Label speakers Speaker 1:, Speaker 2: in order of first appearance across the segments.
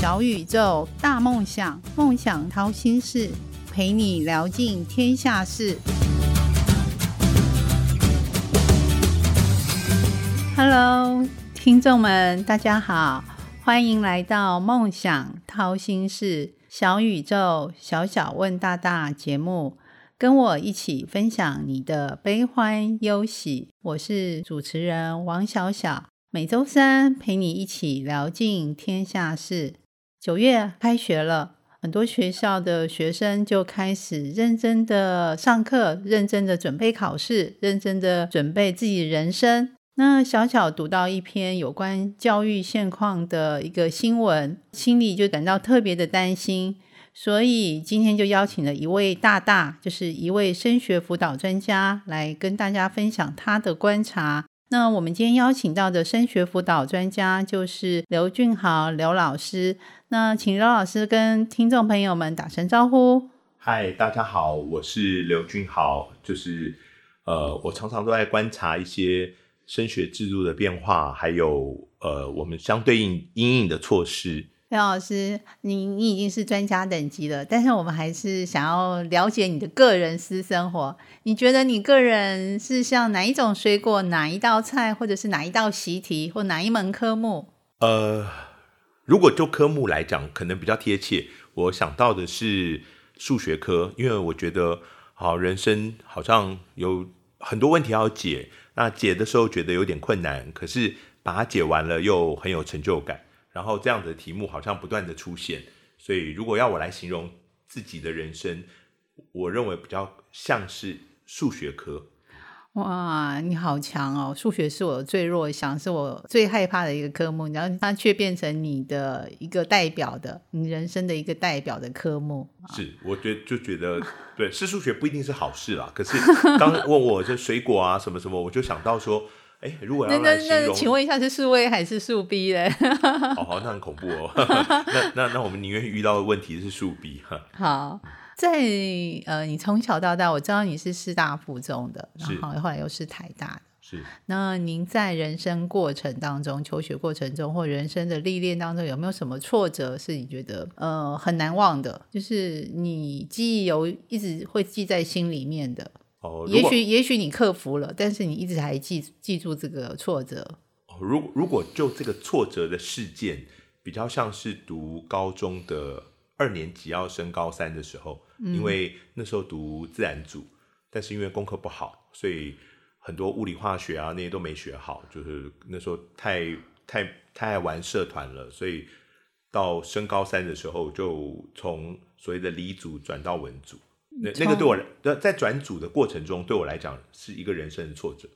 Speaker 1: 小宇宙，大梦想，梦想掏心事，陪你聊尽天下事。Hello，听众们，大家好，欢迎来到《梦想掏心事》小宇宙小小问大大节目，跟我一起分享你的悲欢忧喜。我是主持人王小小。每周三陪你一起聊尽天下事。九月开学了，很多学校的学生就开始认真的上课，认真的准备考试，认真的准备自己人生。那小小读到一篇有关教育现况的一个新闻，心里就感到特别的担心，所以今天就邀请了一位大大，就是一位升学辅导专家，来跟大家分享他的观察。那我们今天邀请到的升学辅导专家就是刘俊豪刘老师。那请刘老师跟听众朋友们打声招呼。
Speaker 2: 嗨，大家好，我是刘俊豪。就是呃，我常常都在观察一些升学制度的变化，还有呃，我们相对应应应的措施。
Speaker 1: 刘老师，你你已经是专家等级了，但是我们还是想要了解你的个人私生活。你觉得你个人是像哪一种水果、哪一道菜，或者是哪一道习题，或哪一门科目？
Speaker 2: 呃，如果就科目来讲，可能比较贴切。我想到的是数学科，因为我觉得好人生好像有很多问题要解，那解的时候觉得有点困难，可是把它解完了又很有成就感。然后这样的题目好像不断的出现，所以如果要我来形容自己的人生，我认为比较像是数学科。
Speaker 1: 哇，你好强哦！数学是我最弱项，是我最害怕的一个科目，然后它却变成你的一个代表的，你人生的一个代表的科目。
Speaker 2: 是，我觉就觉得对，是数学不一定是好事啦。可是刚问我这水果啊什么什么，我就想到说。哎，如果要来形容，
Speaker 1: 请问一下是数 A 还是数 B 嘞？
Speaker 2: 哦，好，那很恐怖哦。那那那我们宁愿遇到的问题是数 B 哈。
Speaker 1: 好，在呃，你从小到大，我知道你是师大附中的，然后后来又是台大的。
Speaker 2: 是。
Speaker 1: 那您在人生过程当中，求学过程中或人生的历练当中，有没有什么挫折是你觉得呃很难忘的？就是你记忆有一直会记在心里面的。
Speaker 2: 哦，
Speaker 1: 也许也许你克服了，但是你一直还记记住这个挫折。
Speaker 2: 如如果就这个挫折的事件，比较像是读高中的二年级要升高三的时候，因为那时候读自然组，但是因为功课不好，所以很多物理化学啊那些都没学好，就是那时候太太太爱玩社团了，所以到升高三的时候就从所谓的理组转到文组。那那个对我在在转组的过程中，对我来讲是一个人生的挫折，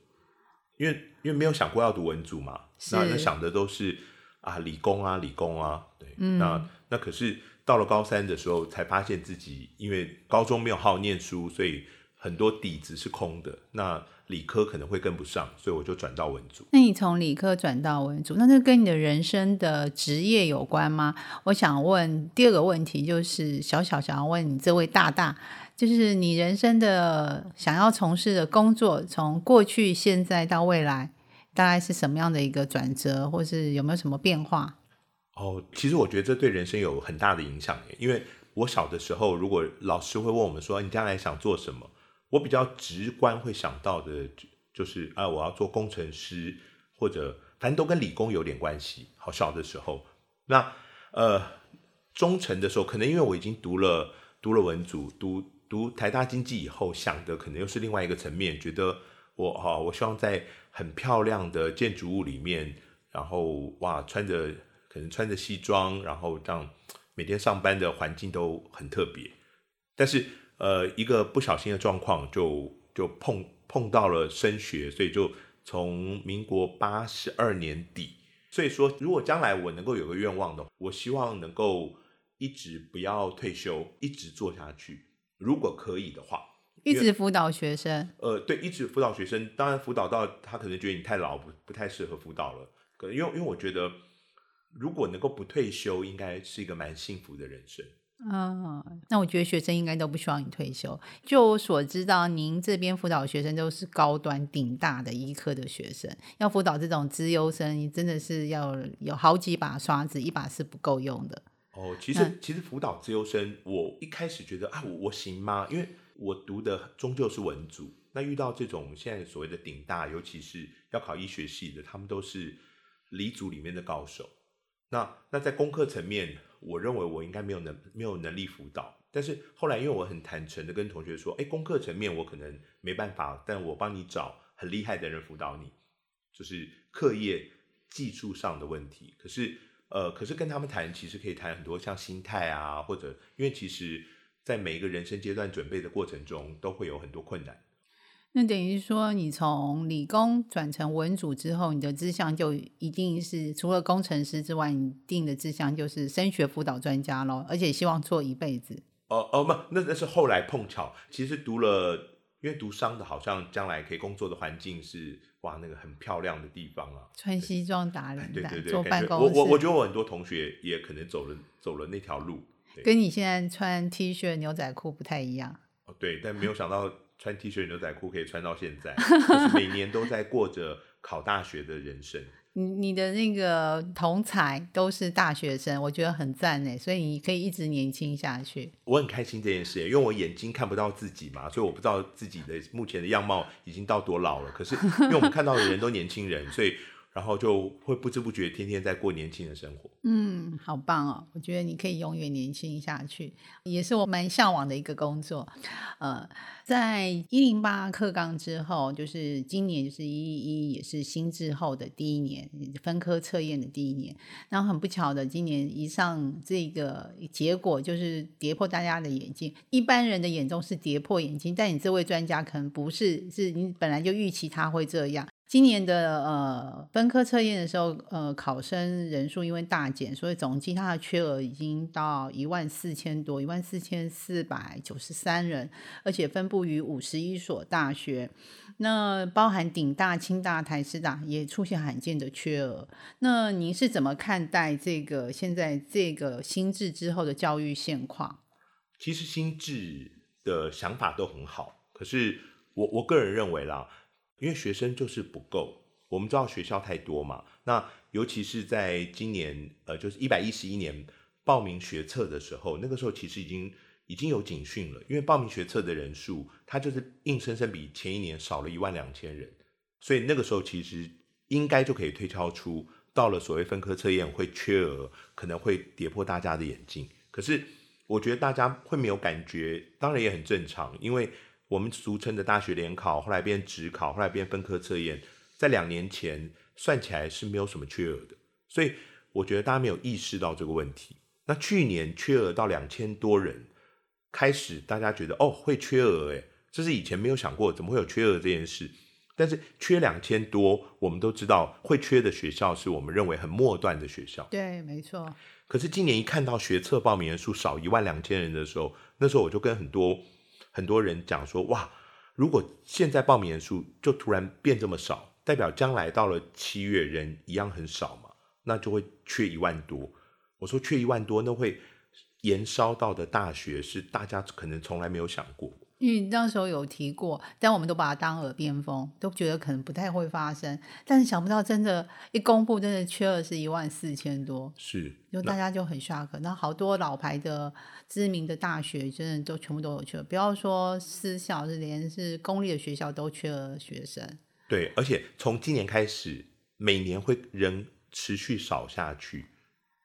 Speaker 2: 因为因为没有想过要读文组嘛，那想的都是啊理工啊理工啊，对，那那可是到了高三的时候，才发现自己因为高中没有好好念书，所以很多底子是空的，那理科可能会跟不上，所以我就转到文组。
Speaker 1: 那你从理科转到文组，那这跟你的人生的职业有关吗？我想问第二个问题，就是小小想要问你这位大大。就是你人生的想要从事的工作，从过去、现在到未来，大概是什么样的一个转折，或是有没有什么变化？
Speaker 2: 哦，其实我觉得这对人生有很大的影响。因为我小的时候，如果老师会问我们说你将来想做什么，我比较直观会想到的，就是啊，我要做工程师，或者反正都跟理工有点关系。好，小的时候，那呃，中层的时候，可能因为我已经读了读了文组，读。读台大经济以后，想的可能又是另外一个层面，觉得我哈，我希望在很漂亮的建筑物里面，然后哇，穿着可能穿着西装，然后这样每天上班的环境都很特别。但是呃，一个不小心的状况，就就碰碰到了升学，所以就从民国八十二年底，所以说如果将来我能够有个愿望的，我希望能够一直不要退休，一直做下去。如果可以的话，
Speaker 1: 一直辅导学生。
Speaker 2: 呃，对，一直辅导学生。当然，辅导到他可能觉得你太老，不不太适合辅导了。可能因为因为我觉得，如果能够不退休，应该是一个蛮幸福的人生。
Speaker 1: 嗯，那我觉得学生应该都不希望你退休。就我所知道，您这边辅导学生都是高端顶大的医科的学生，要辅导这种资优生，你真的是要有好几把刷子，一把是不够用的。
Speaker 2: 哦，其实、其实辅导自由生，我一开始觉得啊，我我行吗？因为我读的终究是文组，那遇到这种现在所谓的顶大，尤其是要考医学系的，他们都是理组里面的高手。那那在功课层面，我认为我应该没有能没有能力辅导。但是后来，因为我很坦诚的跟同学说，哎，功课层面我可能没办法，但我帮你找很厉害的人辅导你，就是课业技术上的问题。可是，呃，可是跟他们谈，其实可以谈很多像心态啊，或者因为其实在每一个人生阶段准备的过程中，都会有很多困难。
Speaker 1: 那等于说，你从理工转成文组之后，你的志向就一定是除了工程师之外，你定的志向就是升学辅导专家咯，而且希望做一辈子。
Speaker 2: 哦哦，不，那那是后来碰巧，其实读了，因为读商的，好像将来可以工作的环境是哇，那个很漂亮的地方啊，
Speaker 1: 穿西装打领带，
Speaker 2: 对对对，
Speaker 1: 坐办公室
Speaker 2: 我。我我觉得我很多同学也可能走了走了那条路，
Speaker 1: 跟你现在穿 T 恤牛仔裤不太一样。
Speaker 2: 哦，对，但没有想到穿 T 恤牛仔裤可以穿到现在，就是每年都在过着考大学的人生。
Speaker 1: 你你的那个同才都是大学生，我觉得很赞呢，所以你可以一直年轻下去。
Speaker 2: 我很开心这件事，因为我眼睛看不到自己嘛，所以我不知道自己的目前的样貌已经到多老了。可是因为我们看到的人都年轻人，所以然后就会不知不觉天天在过年轻的生活。
Speaker 1: 嗯，好棒哦！我觉得你可以永远年轻下去，也是我蛮向往的一个工作。呃，在一零八课纲之后，就是今年就是一一一，也是新制后的第一年，分科测验的第一年。然后很不巧的，今年一上这个结果就是跌破大家的眼镜。一般人的眼中是跌破眼镜，但你这位专家可能不是，是你本来就预期他会这样。今年的呃分科测验的时候，呃考生人数因为大减，所以总计它的缺额已经到一万四千多，一万四千四百九十三人，而且分布于五十一所大学，那包含顶大、清大、台师大也出现罕见的缺额。那您是怎么看待这个现在这个新制之后的教育现况？
Speaker 2: 其实新制的想法都很好，可是我我个人认为啦。因为学生就是不够，我们知道学校太多嘛。那尤其是在今年，呃，就是一百一十一年报名学测的时候，那个时候其实已经已经有警讯了。因为报名学测的人数，它就是硬生生比前一年少了一万两千人，所以那个时候其实应该就可以推敲出，到了所谓分科测验会缺额，可能会跌破大家的眼镜。可是我觉得大家会没有感觉，当然也很正常，因为。我们俗称的大学联考，后来变职考，后来变分科测验，在两年前算起来是没有什么缺额的，所以我觉得大家没有意识到这个问题。那去年缺额到两千多人，开始大家觉得哦会缺额，诶，这是以前没有想过，怎么会有缺额这件事？但是缺两千多，我们都知道会缺的学校是我们认为很末段的学校。
Speaker 1: 对，没错。
Speaker 2: 可是今年一看到学测报名人数少一万两千人的时候，那时候我就跟很多。很多人讲说，哇，如果现在报名人数就突然变这么少，代表将来到了七月人一样很少嘛，那就会缺一万多。我说缺一万多，那会延烧到的大学是大家可能从来没有想过。
Speaker 1: 因为那时候有提过，但我们都把它当耳边风，都觉得可能不太会发生。但是想不到，真的，一公布，真的缺额是一万四千多，
Speaker 2: 是，
Speaker 1: 就大家就很 shock。那好多老牌的、知名的大学，真的都全部都有缺，不要说私校，是连是公立的学校都缺额学生。
Speaker 2: 对，而且从今年开始，每年会人持续少下去，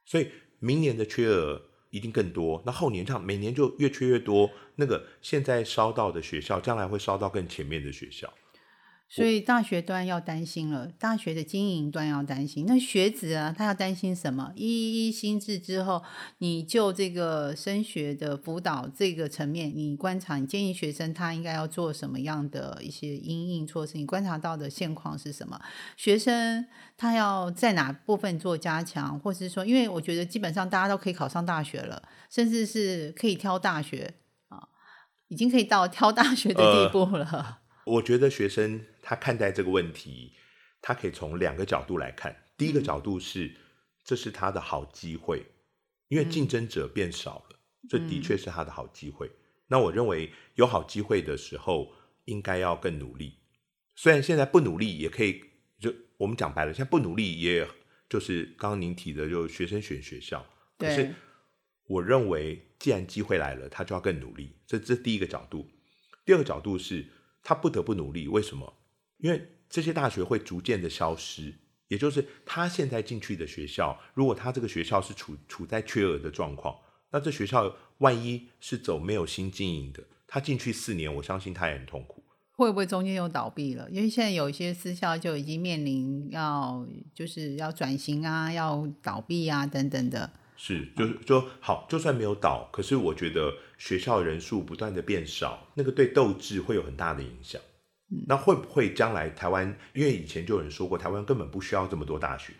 Speaker 2: 所以明年的缺额。一定更多，那后年这样每年就越缺越多。那个现在烧到的学校，将来会烧到更前面的学校。
Speaker 1: 所以大学端要担心了，大学的经营端要担心。那学子啊，他要担心什么？一一新制之后，你就这个升学的辅导这个层面，你观察，你建议学生他应该要做什么样的一些因应措施？你观察到的现况是什么？学生他要在哪部分做加强，或是说，因为我觉得基本上大家都可以考上大学了，甚至是可以挑大学啊，已经可以到挑大学的地步了。
Speaker 2: 我觉得学生他看待这个问题，他可以从两个角度来看。第一个角度是，这是他的好机会，因为竞争者变少了，这的确是他的好机会。那我认为有好机会的时候，应该要更努力。虽然现在不努力也可以，就我们讲白了，现在不努力，也就是刚刚您提的，就学生选学校。可是我认为既然机会来了，他就要更努力。这这第一个角度。第二个角度是他不得不努力，为什么？因为这些大学会逐渐的消失，也就是他现在进去的学校，如果他这个学校是处处在缺额的状况，那这学校万一是走没有新经营的，他进去四年，我相信他也很痛苦。
Speaker 1: 会不会中间又倒闭了？因为现在有一些私校就已经面临要就是要转型啊，要倒闭啊等等的。
Speaker 2: 是，就是说好，就算没有倒，可是我觉得学校人数不断的变少，那个对斗志会有很大的影响。那会不会将来台湾？因为以前就有人说过，台湾根本不需要这么多大学。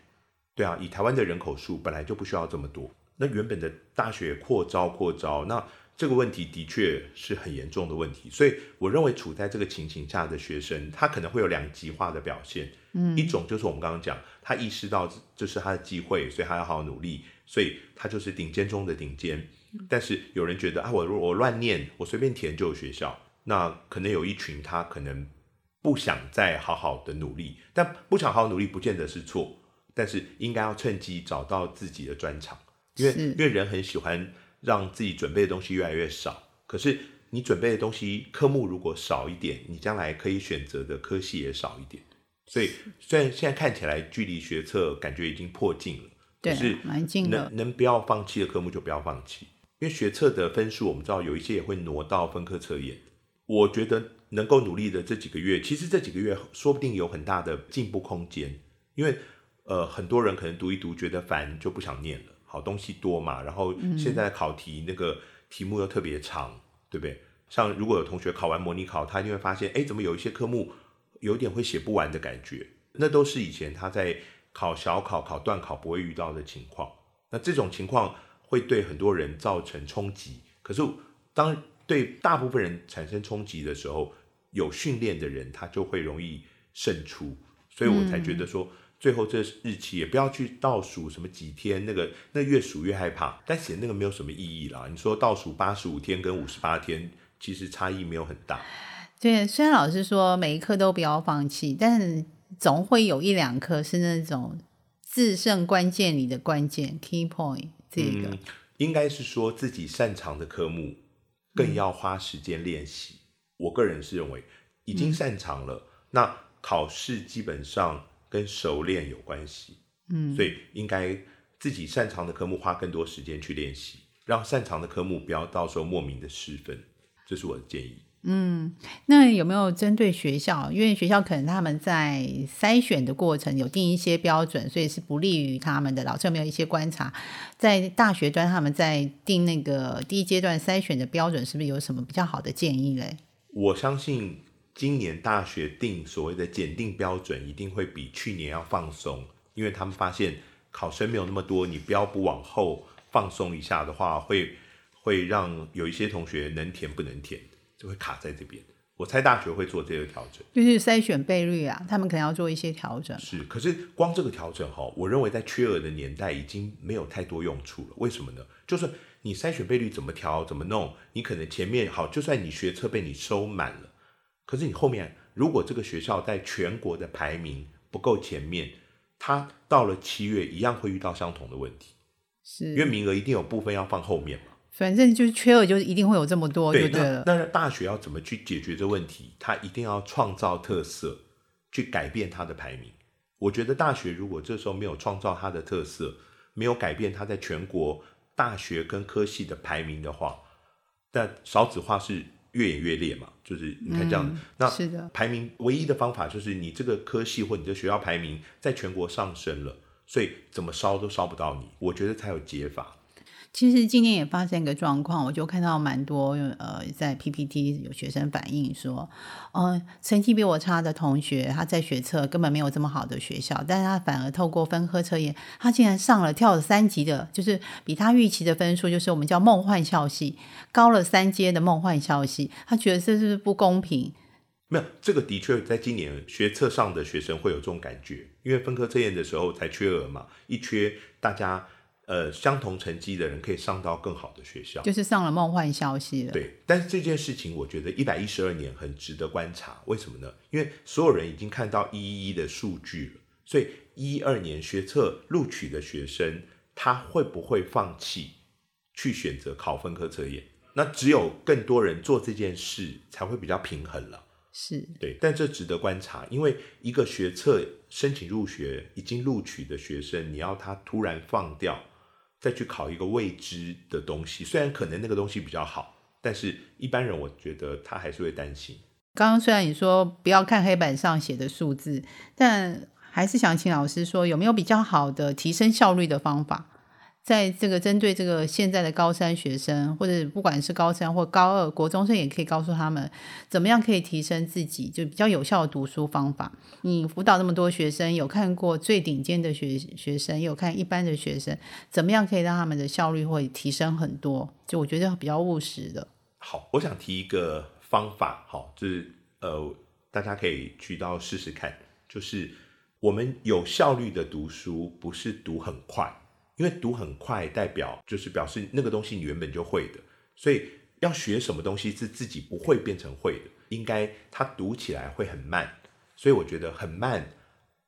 Speaker 2: 对啊，以台湾的人口数本来就不需要这么多。那原本的大学扩招扩招，那。这个问题的确是很严重的问题，所以我认为处在这个情形下的学生，他可能会有两极化的表现。嗯，一种就是我们刚刚讲，他意识到这是他的机会，所以他要好好努力，所以他就是顶尖中的顶尖。但是有人觉得啊，我我乱念，我随便填就有学校，那可能有一群他可能不想再好好的努力，但不想好好努力不见得是错，但是应该要趁机找到自己的专长，因为因为人很喜欢。让自己准备的东西越来越少，可是你准备的东西科目如果少一点，你将来可以选择的科系也少一点。所以虽然现在看起来距离学测感觉已经破近了，
Speaker 1: 对
Speaker 2: 是
Speaker 1: 蛮近
Speaker 2: 的。能能不要放弃的科目就不要放弃，因为学测的分数我们知道有一些也会挪到分科测验。我觉得能够努力的这几个月，其实这几个月说不定有很大的进步空间，因为呃很多人可能读一读觉得烦就不想念了。好东西多嘛，然后现在考题那个题目又特别长，对不对？像如果有同学考完模拟考，他一定会发现，哎，怎么有一些科目有点会写不完的感觉？那都是以前他在考小考、考段考不会遇到的情况。那这种情况会对很多人造成冲击。可是当对大部分人产生冲击的时候，有训练的人他就会容易胜出。所以我才觉得说。最后这日期也不要去倒数什么几天，那个那越数越害怕，但写那个没有什么意义啦。你说倒数八十五天跟五十八天，其实差异没有很大。
Speaker 1: 对，虽然老师说每一科都不要放弃，但总会有一两科是那种制胜关键里的关键 key point。这个
Speaker 2: 应该是说自己擅长的科目更要花时间练习。我个人是认为已经擅长了，那考试基本上。跟熟练有关系，嗯，所以应该自己擅长的科目花更多时间去练习，让擅长的科目不要到时候莫名的失分，这是我的建议。
Speaker 1: 嗯，那有没有针对学校？因为学校可能他们在筛选的过程有定一些标准，所以是不利于他们的。老师有没有一些观察？在大学端他们在定那个第一阶段筛选的标准，是不是有什么比较好的建议嘞？
Speaker 2: 我相信。今年大学定所谓的检定标准，一定会比去年要放松，因为他们发现考生没有那么多，你标不往后放松一下的话，会会让有一些同学能填不能填，就会卡在这边。我猜大学会做这个调整，
Speaker 1: 就是筛选倍率啊，他们可能要做一些调整。
Speaker 2: 是，可是光这个调整哈，我认为在缺额的年代已经没有太多用处了。为什么呢？就是你筛选倍率怎么调怎么弄，你可能前面好，就算你学测被你收满了。可是你后面，如果这个学校在全国的排名不够前面，他到了七月一样会遇到相同的问题，
Speaker 1: 是
Speaker 2: 因为名额一定有部分要放后面嘛。
Speaker 1: 反正就是缺额，就是一定会有这么多，对对了。
Speaker 2: 那大学要怎么去解决这问题？他一定要创造特色，去改变他的排名。我觉得大学如果这时候没有创造它的特色，没有改变它在全国大学跟科系的排名的话，但少子化是。越演越烈嘛，就是你看这样，那排名唯一的方法就是你这个科系或你这学校排名在全国上升了，所以怎么烧都烧不到你，我觉得才有解法。
Speaker 1: 其实今年也发生一个状况，我就看到蛮多呃，在 PPT 有学生反映说，呃，成绩比我差的同学，他在学测根本没有这么好的学校，但是他反而透过分科测验，他竟然上了跳了三级的，就是比他预期的分数，就是我们叫梦幻校系，高了三阶的梦幻校系，他觉得这是不公平。
Speaker 2: 没有，这个的确在今年学测上的学生会有这种感觉，因为分科测验的时候才缺额嘛，一缺大家。呃，相同成绩的人可以上到更好的学校，
Speaker 1: 就是上了梦幻消息了。
Speaker 2: 对，但是这件事情，我觉得一百一十二年很值得观察。为什么呢？因为所有人已经看到一一的数据了，所以一二年学测录取的学生，他会不会放弃去选择考分科测验。那只有更多人做这件事，才会比较平衡了。
Speaker 1: 是
Speaker 2: 对，但这值得观察，因为一个学测申请入学已经录取的学生，你要他突然放掉，再去考一个未知的东西，虽然可能那个东西比较好，但是一般人我觉得他还是会担心。
Speaker 1: 刚刚虽然你说不要看黑板上写的数字，但还是想请老师说，有没有比较好的提升效率的方法？在这个针对这个现在的高三学生，或者不管是高三或高二国中生，也可以告诉他们怎么样可以提升自己，就比较有效的读书方法。你辅导那么多学生，有看过最顶尖的学学生，有看一般的学生，怎么样可以让他们的效率会提升很多？就我觉得比较务实的。
Speaker 2: 好，我想提一个方法，好，就是呃，大家可以去到试试看，就是我们有效率的读书，不是读很快。因为读很快，代表就是表示那个东西你原本就会的，所以要学什么东西是自己不会变成会的，应该它读起来会很慢，所以我觉得很慢，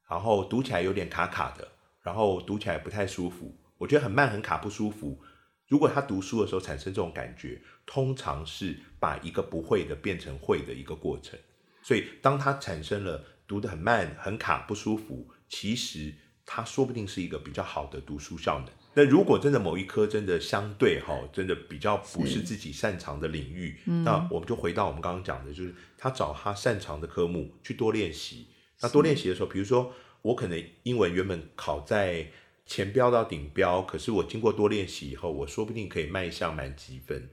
Speaker 2: 然后读起来有点卡卡的，然后读起来不太舒服。我觉得很慢很卡不舒服。如果他读书的时候产生这种感觉，通常是把一个不会的变成会的一个过程。所以当他产生了读得很慢、很卡不舒服，其实。他说不定是一个比较好的读书效能。那如果真的某一科真的相对哈，真的比较不是自己擅长的领域，那我们就回到我们刚刚讲的，就是他找他擅长的科目去多练习。那多练习的时候，比如说我可能英文原本考在前标到顶标，可是我经过多练习以后，我说不定可以迈向满级分。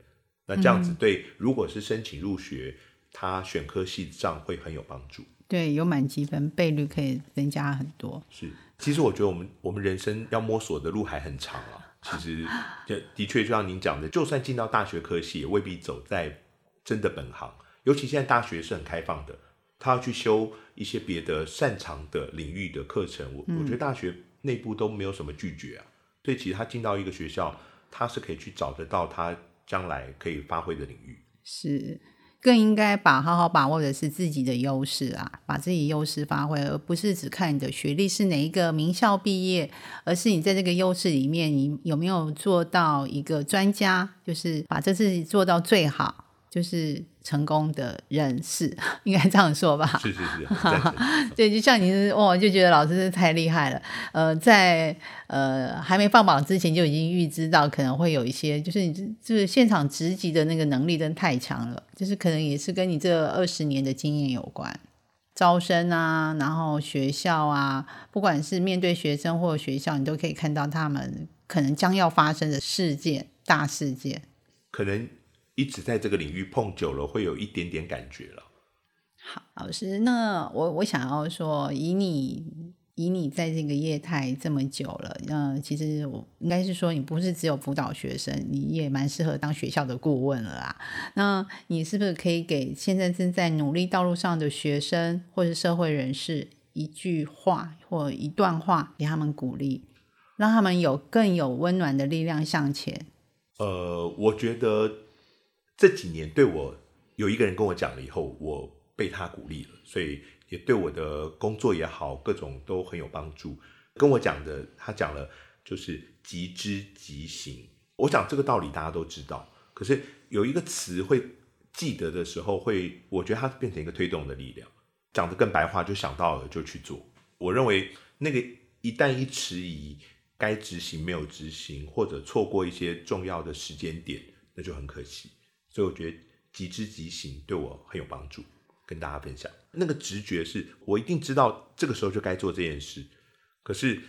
Speaker 2: 那这样子对，如果是申请入学，他选科系上会很有帮助。
Speaker 1: 对，有满积分，倍率可以增加很多。
Speaker 2: 是。其实我觉得我们我们人生要摸索的路还很长啊。其实，的的确就像您讲的，就算进到大学科系，也未必走在真的本行。尤其现在大学是很开放的，他要去修一些别的擅长的领域的课程，我我觉得大学内部都没有什么拒绝啊。所以其实他进到一个学校，他是可以去找得到他将来可以发挥的领域。
Speaker 1: 是。更应该把好好把握的是自己的优势啊，把自己优势发挥，而不是只看你的学历是哪一个名校毕业，而是你在这个优势里面，你有没有做到一个专家，就是把这事做到最好。就是成功的人士，应该这样说吧？
Speaker 2: 是是是，
Speaker 1: 对，就像你是哇，就觉得老师是太厉害了。呃，在呃还没放榜之前就已经预知到可能会有一些，就是你就是现场直击的那个能力真的太强了，就是可能也是跟你这二十年的经验有关。招生啊，然后学校啊，不管是面对学生或学校，你都可以看到他们可能将要发生的事件、大事件，
Speaker 2: 可能。一直在这个领域碰久了，会有一点点感觉了。
Speaker 1: 好，老师，那我我想要说，以你以你在这个业态这么久了，那其实我应该是说，你不是只有辅导学生，你也蛮适合当学校的顾问了啦。那你是不是可以给现在正在努力道路上的学生或者社会人士一句话或一段话，给他们鼓励，让他们有更有温暖的力量向前？
Speaker 2: 呃，我觉得。这几年对我有一个人跟我讲了以后，我被他鼓励了，所以也对我的工作也好，各种都很有帮助。跟我讲的，他讲了就是“即知即行”。我想这个道理大家都知道，可是有一个词会记得的时候，会我觉得它变成一个推动的力量。讲的更白话，就想到了就去做。我认为那个一旦一迟疑，该执行没有执行，或者错过一些重要的时间点，那就很可惜。所以我觉得即知即行对我很有帮助，跟大家分享。那个直觉是我一定知道这个时候就该做这件事，可是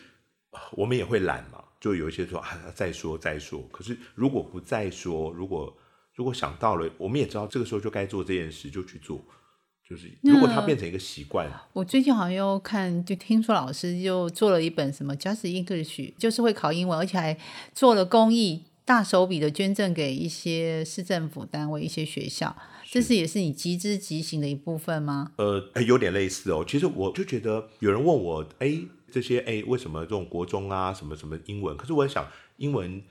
Speaker 2: 我们也会懒嘛，就有一些说啊再说再说。可是如果不再说，如果如果想到了，我们也知道这个时候就该做这件事，就去做。就是如果它变成一个习惯，
Speaker 1: 我最近好像又看，就听说老师又做了一本什么 Just English，就是会考英文，而且还做了公益。大手笔的捐赠给一些市政府单位、一些学校，这是也是你即知即行的一部分吗？
Speaker 2: 呃，有点类似哦。其实我就觉得有人问我，哎，这些哎，为什么这种国中啊，什么什么英文？可是我想，英文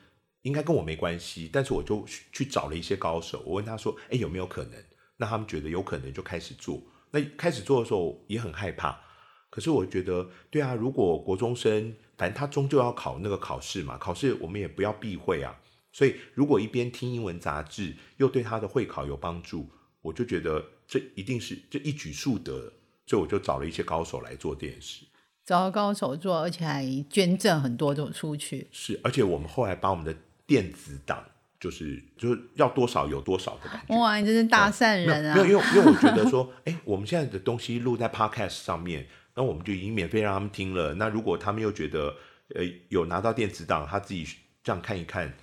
Speaker 2: 应该跟我没关系。但是我就去找了一些高手，我问他说，哎，有没有可能？那他们觉得有可能，就开始做。那开始做的时候也很害怕。可是我觉得，对啊，如果国中生，反正他终究要考那个考试嘛，考试我们也不要避讳啊。所以如果一边听英文杂志，又对他的会考有帮助，我就觉得这一定是这一举数得，所以我就找了一些高手来做这件事。
Speaker 1: 找高手做，而且还捐赠很多种出去。
Speaker 2: 是，而且我们后来把我们的电子档，就是就是要多少有多少的感觉。
Speaker 1: 哇，你真是大善人啊！
Speaker 2: 没有，因为因为我觉得说，哎，我们现在的东西录在 Podcast 上面，那我们就已经免费让他们听了。那如果他们又觉得，呃，有拿到电子档，他自己这样看一看，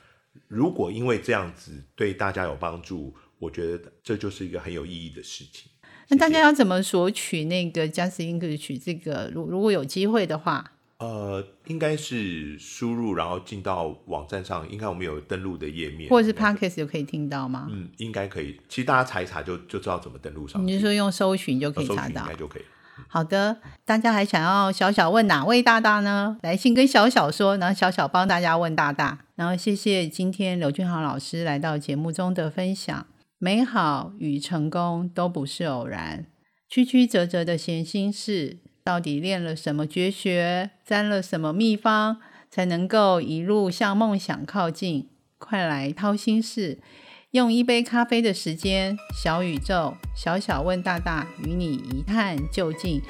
Speaker 2: 如果因为这样子对大家有帮助，我觉得这就是一个很有意义的事情。
Speaker 1: 那大家要怎么索取那个 Just English 这个？如如果有机会的话，
Speaker 2: 呃，应该是输入然后进到网站上，应该我们有登录的页面，
Speaker 1: 或者是 Podcast 就可以听到吗？
Speaker 2: 嗯，应该可以。其实大家查一查就就知道怎么登录上。
Speaker 1: 你是说用搜寻就可以查到？
Speaker 2: 应该就可以。
Speaker 1: 好的，大家还想要小小问哪位大大呢？来信跟小小说，然后小小帮大家问大大。然后谢谢今天刘俊豪老师来到节目中的分享。美好与成功都不是偶然。曲曲折折的闲心事，到底练了什么绝学，沾了什么秘方，才能够一路向梦想靠近？快来掏心事，用一杯咖啡的时间，小宇宙小小问大大，与你一探究竟。